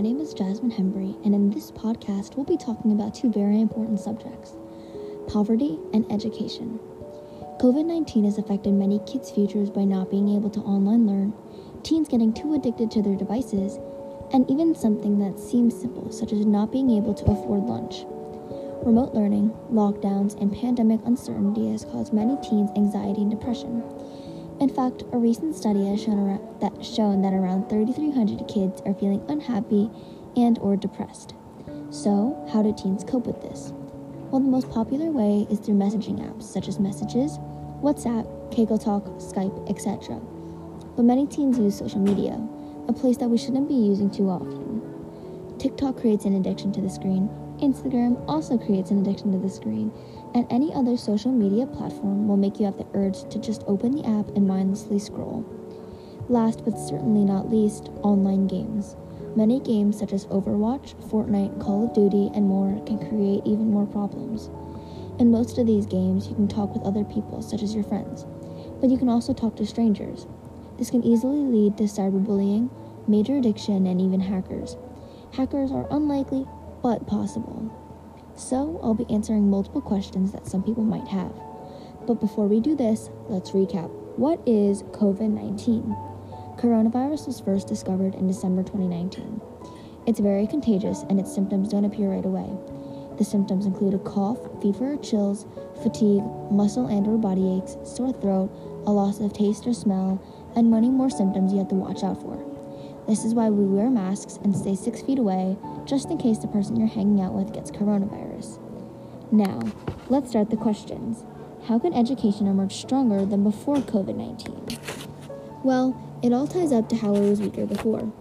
my name is Jasmine Hembry, and in this podcast, we'll be talking about two very important subjects poverty and education. COVID 19 has affected many kids' futures by not being able to online learn, teens getting too addicted to their devices, and even something that seems simple, such as not being able to afford lunch. Remote learning, lockdowns, and pandemic uncertainty has caused many teens anxiety and depression. In fact, a recent study has shown, that, shown that around 3,300 kids are feeling unhappy and or depressed. So, how do teens cope with this? Well, the most popular way is through messaging apps such as Messages, WhatsApp, KakaoTalk, Skype, etc. But many teens use social media, a place that we shouldn't be using too often. TikTok creates an addiction to the screen, Instagram also creates an addiction to the screen, and any other social media platform will make you have the urge to just open the app and mindlessly scroll. Last but certainly not least, online games. Many games such as Overwatch, Fortnite, Call of Duty, and more can create even more problems. In most of these games, you can talk with other people, such as your friends, but you can also talk to strangers. This can easily lead to cyberbullying, major addiction, and even hackers. Hackers are unlikely, but possible. So, I'll be answering multiple questions that some people might have. But before we do this, let's recap. What is COVID 19? Coronavirus was first discovered in December 2019. It's very contagious and its symptoms don't appear right away. The symptoms include a cough, fever or chills, fatigue, muscle and or body aches, sore throat, a loss of taste or smell, and many more symptoms you have to watch out for. This is why we wear masks and stay six feet away, just in case the person you're hanging out with gets coronavirus. Now, let's start the questions. How can education emerge stronger than before COVID 19? Well, it all ties up to how it was weaker before.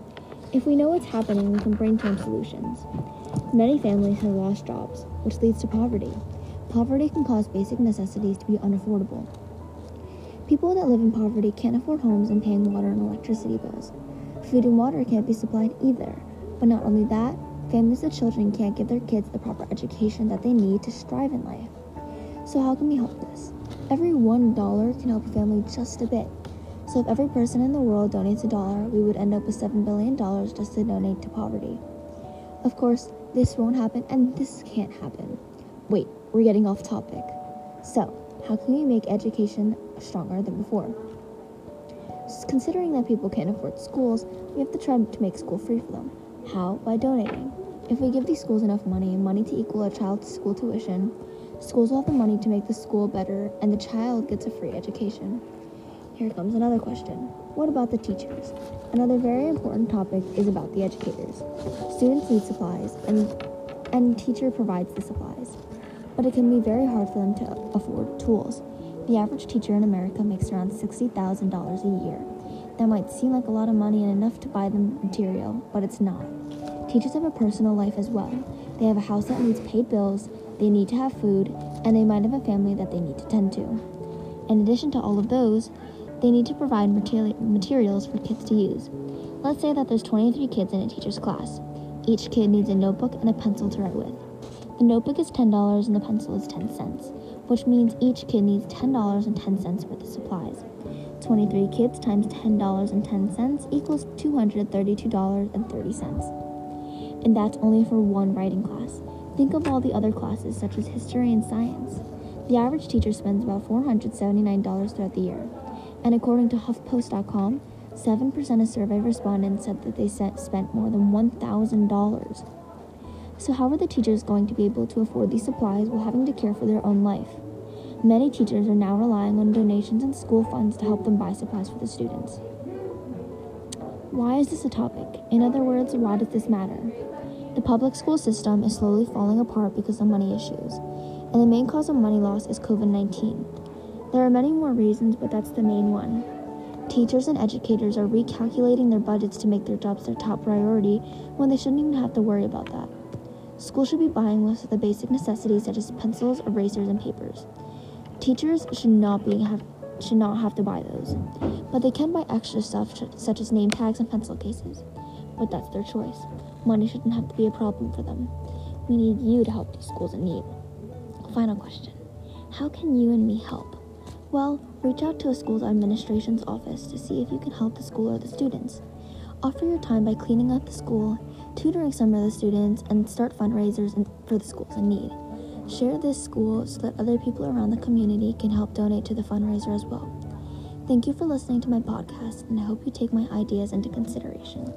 If we know what's happening, we can brainstorm solutions. Many families have lost jobs, which leads to poverty. Poverty can cause basic necessities to be unaffordable. People that live in poverty can't afford homes and paying water and electricity bills. Food and water can't be supplied either. But not only that, families with children can't give their kids the proper education that they need to strive in life. So, how can we help this? Every one dollar can help a family just a bit. So, if every person in the world donates a dollar, we would end up with $7 billion just to donate to poverty. Of course, this won't happen and this can't happen. Wait, we're getting off topic. So, how can we make education stronger than before? Considering that people can't afford schools, we have to try to make school free for them. How? By donating. If we give these schools enough money, money to equal a child's school tuition, schools will have the money to make the school better and the child gets a free education. Here comes another question. What about the teachers? Another very important topic is about the educators. Students need supplies and and teacher provides the supplies. But it can be very hard for them to afford tools. The average teacher in America makes around $60,000 a year. That might seem like a lot of money and enough to buy them material, but it's not. Teachers have a personal life as well. They have a house that needs paid bills, they need to have food, and they might have a family that they need to tend to. In addition to all of those, they need to provide materials for kids to use. Let's say that there's 23 kids in a teacher's class. Each kid needs a notebook and a pencil to write with. The notebook is $10 and the pencil is 10 cents which means each kid needs $10.10 worth of supplies. 23 kids times $10.10 equals $232.30. And that's only for one writing class. Think of all the other classes, such as history and science. The average teacher spends about $479 throughout the year. And according to HuffPost.com, 7% of survey respondents said that they spent more than $1,000 so, how are the teachers going to be able to afford these supplies while having to care for their own life? Many teachers are now relying on donations and school funds to help them buy supplies for the students. Why is this a topic? In other words, why does this matter? The public school system is slowly falling apart because of money issues, and the main cause of money loss is COVID 19. There are many more reasons, but that's the main one. Teachers and educators are recalculating their budgets to make their jobs their top priority when they shouldn't even have to worry about that. Schools should be buying most of the basic necessities such as pencils, erasers, and papers. Teachers should not be have should not have to buy those, but they can buy extra stuff such as name tags and pencil cases. But that's their choice. Money shouldn't have to be a problem for them. We need you to help these schools in need. Final question. How can you and me help? Well, reach out to a school's administration's office to see if you can help the school or the students. Offer your time by cleaning up the school, tutoring some of the students, and start fundraisers for the schools in need. Share this school so that other people around the community can help donate to the fundraiser as well. Thank you for listening to my podcast, and I hope you take my ideas into consideration.